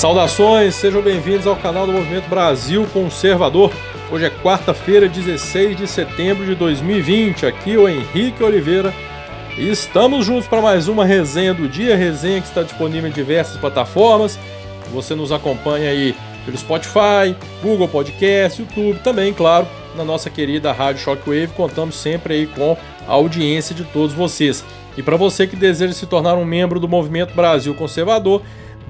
Saudações, sejam bem-vindos ao canal do Movimento Brasil Conservador. Hoje é quarta-feira, 16 de setembro de 2020. Aqui o Henrique Oliveira e estamos juntos para mais uma resenha do dia, resenha que está disponível em diversas plataformas. Você nos acompanha aí pelo Spotify, Google Podcast, YouTube, também, claro, na nossa querida Rádio Shockwave. Contamos sempre aí com a audiência de todos vocês. E para você que deseja se tornar um membro do Movimento Brasil Conservador,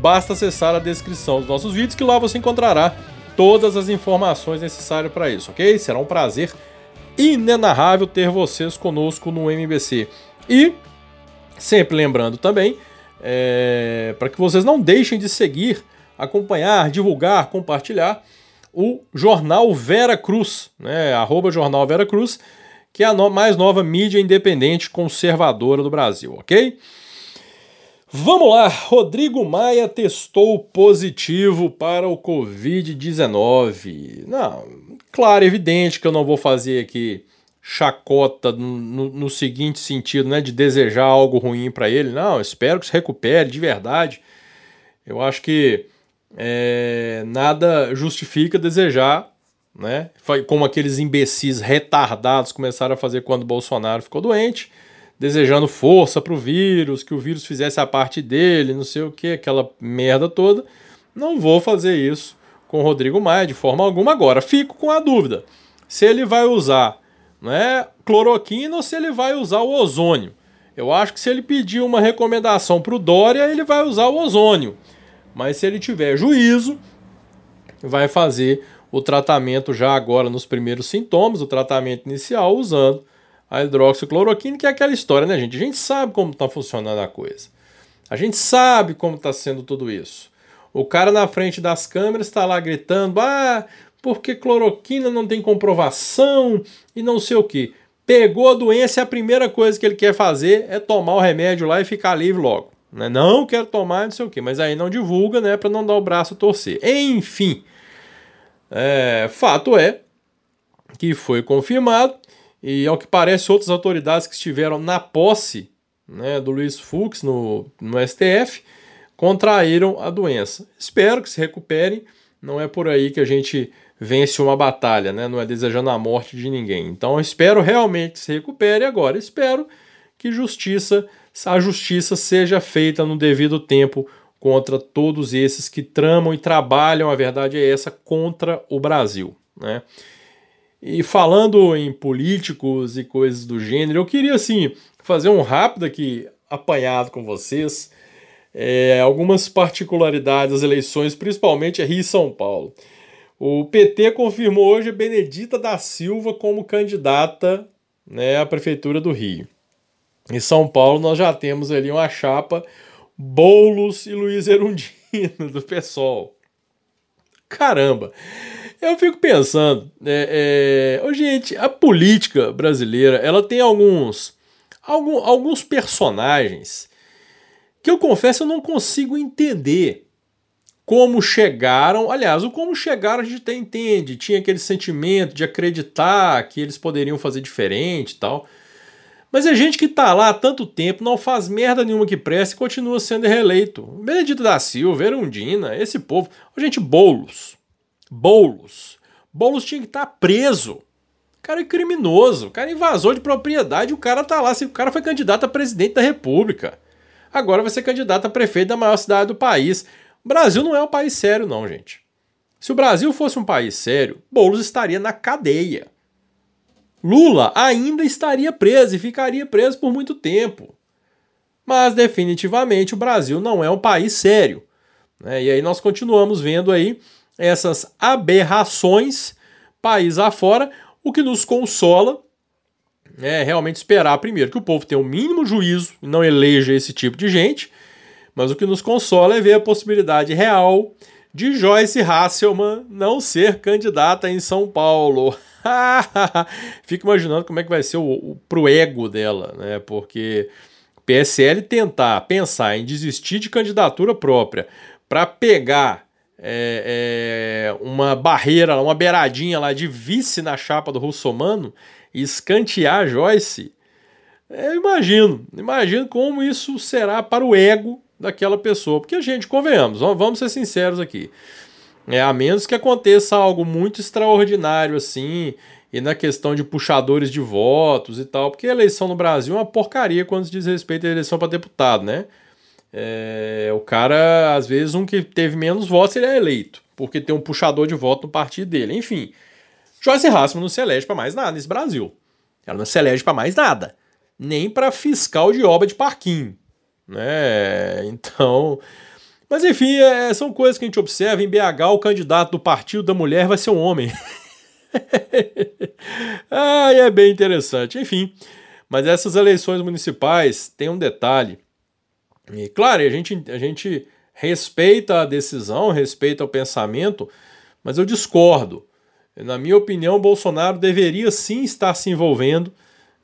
basta acessar a descrição dos nossos vídeos que lá você encontrará todas as informações necessárias para isso, ok? Será um prazer inenarrável ter vocês conosco no MBC. E sempre lembrando também, é, para que vocês não deixem de seguir, acompanhar, divulgar, compartilhar o Jornal Vera Cruz, né? Arroba Jornal Vera Cruz, que é a no mais nova mídia independente conservadora do Brasil, ok? Vamos lá, Rodrigo Maia testou positivo para o Covid-19. Não, claro, evidente que eu não vou fazer aqui chacota no, no, seguinte sentido, né, de desejar algo ruim para ele. Não, espero que se recupere de verdade. Eu acho que é, nada justifica desejar, né, como aqueles imbecis retardados começaram a fazer quando Bolsonaro ficou doente desejando força para o vírus, que o vírus fizesse a parte dele, não sei o que, aquela merda toda. Não vou fazer isso com o Rodrigo Maia de forma alguma. Agora, fico com a dúvida se ele vai usar né, cloroquina ou se ele vai usar o ozônio. Eu acho que se ele pedir uma recomendação para o Dória, ele vai usar o ozônio. Mas se ele tiver juízo, vai fazer o tratamento já agora nos primeiros sintomas, o tratamento inicial, usando a hidroxicloroquina, que é aquela história, né, gente? A gente sabe como está funcionando a coisa. A gente sabe como está sendo tudo isso. O cara na frente das câmeras está lá gritando: ah, porque cloroquina não tem comprovação e não sei o que. Pegou a doença e a primeira coisa que ele quer fazer é tomar o remédio lá e ficar livre logo. Né? Não quero tomar, não sei o que, mas aí não divulga, né, para não dar o braço a torcer. Enfim, é, fato é que foi confirmado e ao que parece, outras autoridades que estiveram na posse né, do Luiz Fux no, no STF contraíram a doença. Espero que se recuperem. Não é por aí que a gente vence uma batalha, né? não é desejando a morte de ninguém. Então espero realmente que se recupere agora. Espero que justiça, a justiça seja feita no devido tempo contra todos esses que tramam e trabalham, a verdade é essa, contra o Brasil. Né? E falando em políticos e coisas do gênero, eu queria assim fazer um rápido aqui apanhado com vocês. É, algumas particularidades das eleições, principalmente Rio e São Paulo. O PT confirmou hoje Benedita da Silva como candidata né, à Prefeitura do Rio. Em São Paulo, nós já temos ali uma chapa Boulos e Luiz Erundino, do PSOL. Caramba! Eu fico pensando, é, é, gente, a política brasileira, ela tem alguns, algum, alguns personagens que eu confesso eu não consigo entender como chegaram. Aliás, o como chegaram a gente até entende. Tinha aquele sentimento de acreditar que eles poderiam fazer diferente e tal. Mas é gente que tá lá há tanto tempo, não faz merda nenhuma que preste e continua sendo reeleito. Benedito da Silva, Erundina, esse povo. Gente, bolos. Boulos. Boulos tinha que estar tá preso. O cara é criminoso, o cara é invasor de propriedade, o cara tá lá, o cara foi candidato a presidente da república. Agora vai ser candidato a prefeito da maior cidade do país. O Brasil não é um país sério não, gente. Se o Brasil fosse um país sério, Boulos estaria na cadeia. Lula ainda estaria preso e ficaria preso por muito tempo. Mas definitivamente o Brasil não é um país sério. Né? E aí nós continuamos vendo aí essas aberrações país afora, o que nos consola é realmente esperar, primeiro, que o povo tenha o mínimo juízo e não eleja esse tipo de gente, mas o que nos consola é ver a possibilidade real de Joyce Hasselman não ser candidata em São Paulo. Fico imaginando como é que vai ser o, o pro ego dela, né? Porque PSL tentar pensar em desistir de candidatura própria para pegar é, é, uma barreira, uma beiradinha lá de vice na chapa do Russomano e escantear Joyce, eu imagino, imagino como isso será para o ego daquela pessoa. Porque a gente, convenhamos, vamos ser sinceros aqui. É, a menos que aconteça algo muito extraordinário assim, e na questão de puxadores de votos e tal, porque a eleição no Brasil é uma porcaria quando se diz respeito à eleição para deputado, né? É, o cara, às vezes, um que teve menos votos, ele é eleito, porque tem um puxador de voto no partido dele. Enfim, Joyce Hassman não se elege para mais nada nesse Brasil. Ela não se elege para mais nada. Nem para fiscal de obra de parquinho. Né? Então. Mas enfim, é, são coisas que a gente observa. Em BH, o candidato do Partido da Mulher vai ser um homem. ah, é bem interessante. Enfim, mas essas eleições municipais têm um detalhe e claro, a gente, a gente respeita a decisão, respeita o pensamento, mas eu discordo. Na minha opinião, Bolsonaro deveria sim estar se envolvendo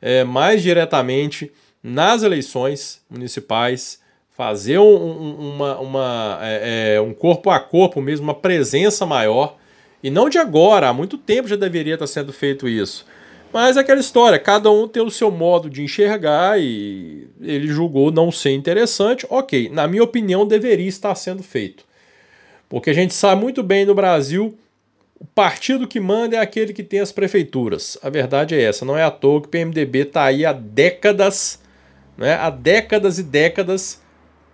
é, mais diretamente nas eleições municipais, fazer um, um, uma, uma, é, é, um corpo a corpo mesmo, uma presença maior. E não de agora, há muito tempo já deveria estar sendo feito isso. Mas é aquela história, cada um tem o seu modo de enxergar e ele julgou não ser interessante. Ok, na minha opinião, deveria estar sendo feito. Porque a gente sabe muito bem no Brasil, o partido que manda é aquele que tem as prefeituras. A verdade é essa, não é à toa que o PMDB está aí há décadas, né, há décadas e décadas,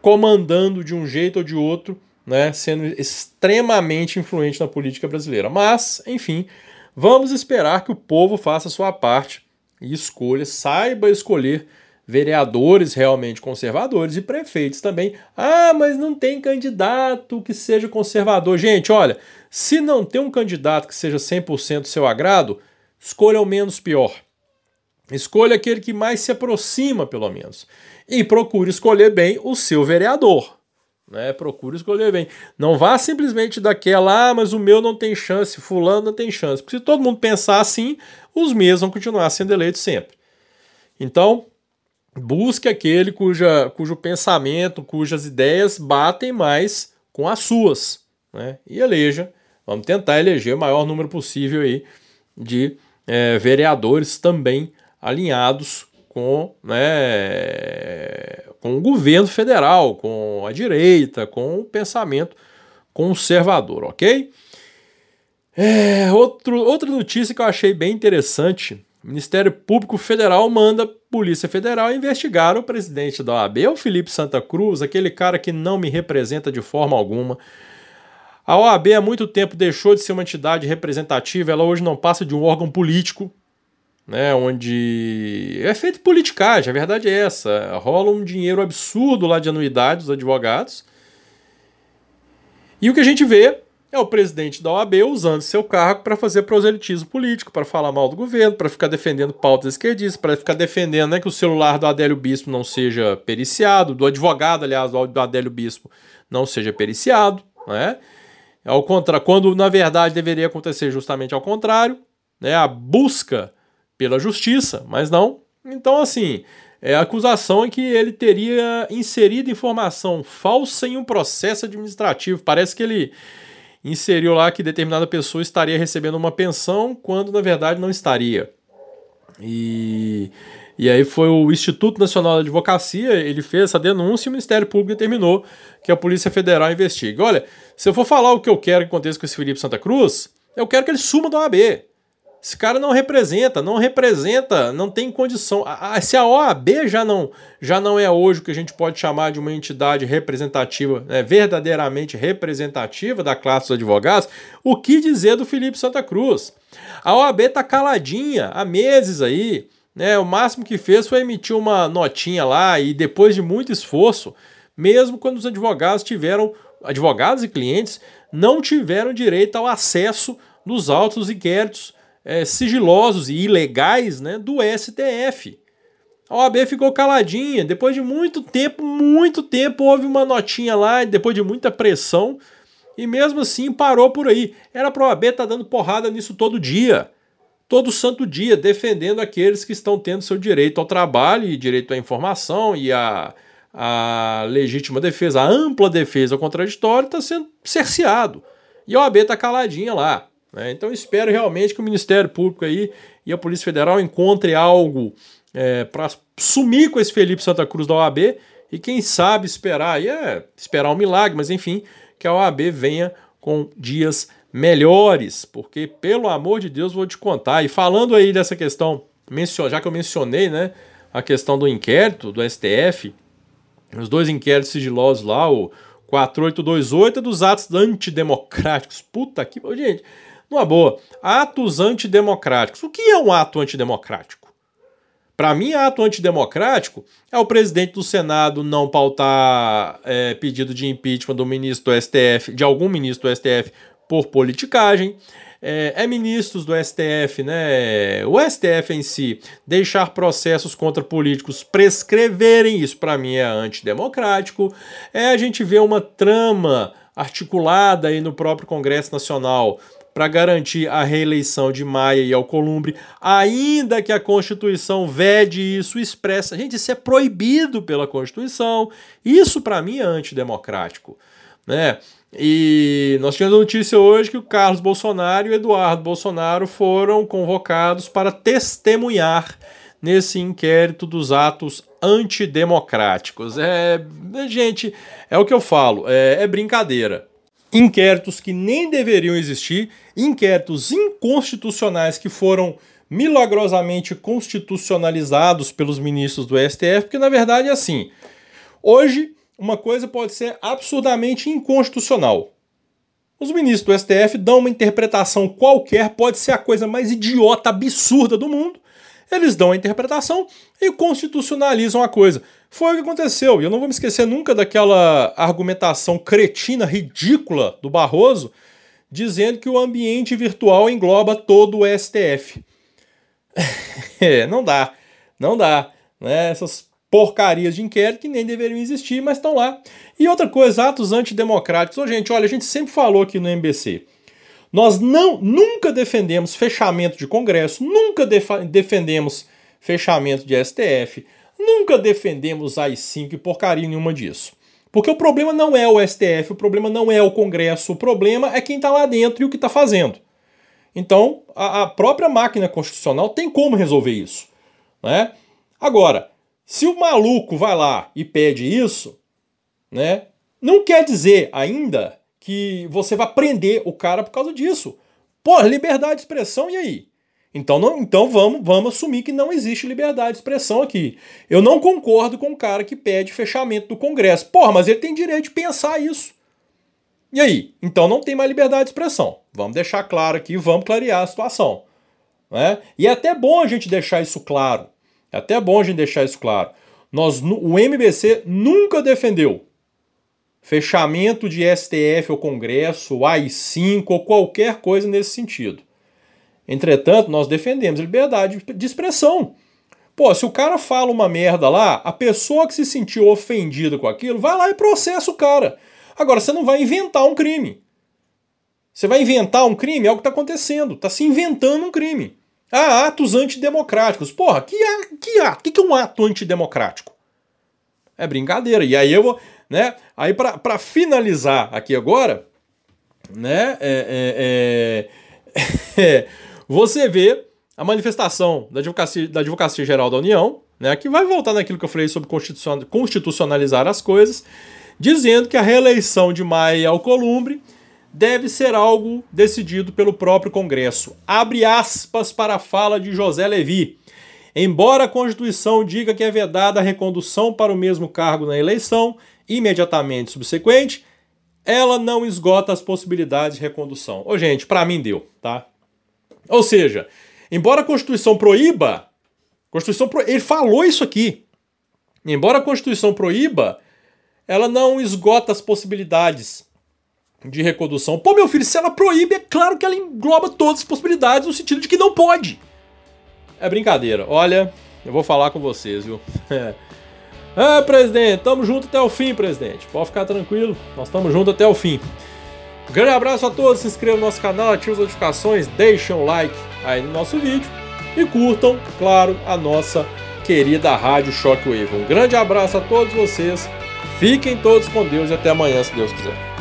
comandando de um jeito ou de outro, né, sendo extremamente influente na política brasileira. Mas, enfim, Vamos esperar que o povo faça sua parte e escolha, saiba escolher vereadores realmente conservadores e prefeitos também. Ah, mas não tem candidato que seja conservador. Gente, olha, se não tem um candidato que seja 100% seu agrado, escolha o menos pior. Escolha aquele que mais se aproxima, pelo menos. E procure escolher bem o seu vereador. Né? Procure escolher bem. Não vá simplesmente daquela, ah, mas o meu não tem chance, fulano não tem chance. Porque se todo mundo pensar assim, os mesmos vão continuar sendo eleitos sempre. Então, busque aquele cuja, cujo pensamento, cujas ideias batem mais com as suas. Né? E eleja, vamos tentar eleger o maior número possível aí de é, vereadores também alinhados com né, com o governo federal, com a direita, com o pensamento conservador, ok? É, outro, outra notícia que eu achei bem interessante: o Ministério Público Federal manda a Polícia Federal investigar o presidente da OAB, o Felipe Santa Cruz, aquele cara que não me representa de forma alguma. A OAB há muito tempo deixou de ser uma entidade representativa, ela hoje não passa de um órgão político, né, onde é feito politicagem, a verdade é essa. Rola um dinheiro absurdo lá de anuidade dos advogados. E o que a gente vê é o presidente da OAB usando seu cargo para fazer proselitismo político, para falar mal do governo, para ficar defendendo pautas esquerdistas, para ficar defendendo né, que o celular do Adélio Bispo não seja periciado, do advogado, aliás, do Adélio Bispo não seja periciado. Né? Ao contra... Quando, na verdade, deveria acontecer justamente ao contrário, né? a busca pela justiça, mas não. Então, assim, é, a acusação é que ele teria inserido informação falsa em um processo administrativo. Parece que ele inseriu lá que determinada pessoa estaria recebendo uma pensão quando na verdade não estaria. E, e aí foi o Instituto Nacional de Advocacia, ele fez essa denúncia e o Ministério Público determinou que a Polícia Federal investigue. Olha, se eu for falar o que eu quero que aconteça com esse Felipe Santa Cruz, eu quero que ele suma da OAB. Esse cara não representa, não representa, não tem condição. Se a OAB já não, já não é hoje o que a gente pode chamar de uma entidade representativa, né, verdadeiramente representativa da classe dos advogados, o que dizer do Felipe Santa Cruz? A OAB está caladinha há meses aí. Né, o máximo que fez foi emitir uma notinha lá e depois de muito esforço, mesmo quando os advogados tiveram, advogados e clientes, não tiveram direito ao acesso dos autos inquéritos é, sigilosos e ilegais né, do STF. A OAB ficou caladinha. Depois de muito tempo, muito tempo, houve uma notinha lá, depois de muita pressão, e mesmo assim parou por aí. Era para a OAB estar tá dando porrada nisso todo dia. Todo santo dia, defendendo aqueles que estão tendo seu direito ao trabalho e direito à informação e a, a legítima defesa, a ampla defesa ao contraditório, está sendo cerceado. E a OAB está caladinha lá. Né? Então espero realmente que o Ministério Público aí e a Polícia Federal encontrem algo é, para sumir com esse Felipe Santa Cruz da OAB e quem sabe esperar, aí é esperar um milagre, mas enfim, que a OAB venha com dias melhores, porque pelo amor de Deus vou te contar. E falando aí dessa questão, já que eu mencionei, né, a questão do inquérito do STF, os dois inquéritos sigilosos lá, o 4828 é dos atos antidemocráticos. Puta que. Gente, numa boa. Atos antidemocráticos. O que é um ato antidemocrático? Para mim, ato antidemocrático é o presidente do Senado não pautar é, pedido de impeachment do ministro do STF, de algum ministro do STF, por politicagem. É, é, ministros do STF, né? O STF em si, deixar processos contra políticos prescreverem, isso para mim é antidemocrático. É a gente vê uma trama articulada aí no próprio Congresso Nacional para garantir a reeleição de Maia e Alcolumbre, ainda que a Constituição vede isso expressa. Gente, isso é proibido pela Constituição. Isso para mim é antidemocrático, né? E nós tivemos notícia hoje que o Carlos Bolsonaro e o Eduardo Bolsonaro foram convocados para testemunhar nesse inquérito dos atos antidemocráticos. É, gente, é o que eu falo, é, é brincadeira inquéritos que nem deveriam existir, inquéritos inconstitucionais que foram milagrosamente constitucionalizados pelos ministros do STF, porque na verdade é assim. Hoje, uma coisa pode ser absurdamente inconstitucional. Os ministros do STF dão uma interpretação qualquer, pode ser a coisa mais idiota, absurda do mundo. Eles dão a interpretação e constitucionalizam a coisa. Foi o que aconteceu. E eu não vou me esquecer nunca daquela argumentação cretina, ridícula do Barroso, dizendo que o ambiente virtual engloba todo o STF. é, não dá. Não dá. Né? Essas porcarias de inquérito que nem deveriam existir, mas estão lá. E outra coisa, atos antidemocráticos. Ô, gente, olha, a gente sempre falou aqui no MBC. Nós não, nunca defendemos fechamento de Congresso, nunca defendemos fechamento de STF, Nunca defendemos AI-5 e porcaria nenhuma disso. Porque o problema não é o STF, o problema não é o Congresso, o problema é quem está lá dentro e o que está fazendo. Então, a, a, própria máquina constitucional tem como resolver isso. Né? Agora, se o maluco vai lá e pede isso, né, não quer dizer ainda que você vai prender o cara por causa disso. Pô, liberdade de expressão, e aí? Então, não, então vamos, vamos assumir que não existe liberdade de expressão aqui. Eu não concordo com o cara que pede fechamento do Congresso. Porra, mas ele tem direito de pensar isso. E aí? Então não tem mais liberdade de expressão. Vamos deixar claro aqui, vamos clarear a situação. Né? E é até bom a gente deixar isso claro. É até bom a gente deixar isso claro. Nós, o MBC nunca defendeu fechamento de STF ou Congresso, AI-5 ou qualquer coisa nesse sentido. Entretanto, nós defendemos liberdade de expressão. Pô, se o cara fala uma merda lá, a pessoa que se sentiu ofendida com aquilo, vai lá e processa o cara. Agora, você não vai inventar um crime. Você vai inventar um crime? É o que está acontecendo. Está se inventando um crime. Ah, atos antidemocráticos. Porra, que, que ato? O que, que é um ato antidemocrático? É brincadeira. E aí eu vou. Né? Aí, para finalizar aqui agora, né? É, é, é, você vê a manifestação da Advocacia, da Advocacia Geral da União, né, que vai voltar naquilo que eu falei sobre constitucionalizar as coisas, dizendo que a reeleição de Maia Alcolumbre deve ser algo decidido pelo próprio Congresso. Abre aspas para a fala de José Levi. Embora a Constituição diga que é vedada a recondução para o mesmo cargo na eleição, imediatamente subsequente, ela não esgota as possibilidades de recondução. Ô, gente, para mim deu, tá? Ou seja, embora a Constituição proíba, Constituição pro... ele falou isso aqui. Embora a Constituição proíba, ela não esgota as possibilidades de recondução. Pô, meu filho, se ela proíbe, é claro que ela engloba todas as possibilidades no sentido de que não pode. É brincadeira. Olha, eu vou falar com vocês, viu? É, presidente, tamo junto até o fim, presidente. Pode ficar tranquilo, nós estamos juntos até o fim. Grande abraço a todos, se inscrevam no nosso canal, ativem as notificações, deixem um like aí no nosso vídeo e curtam, claro, a nossa querida Rádio Shockwave. Um grande abraço a todos vocês, fiquem todos com Deus e até amanhã, se Deus quiser.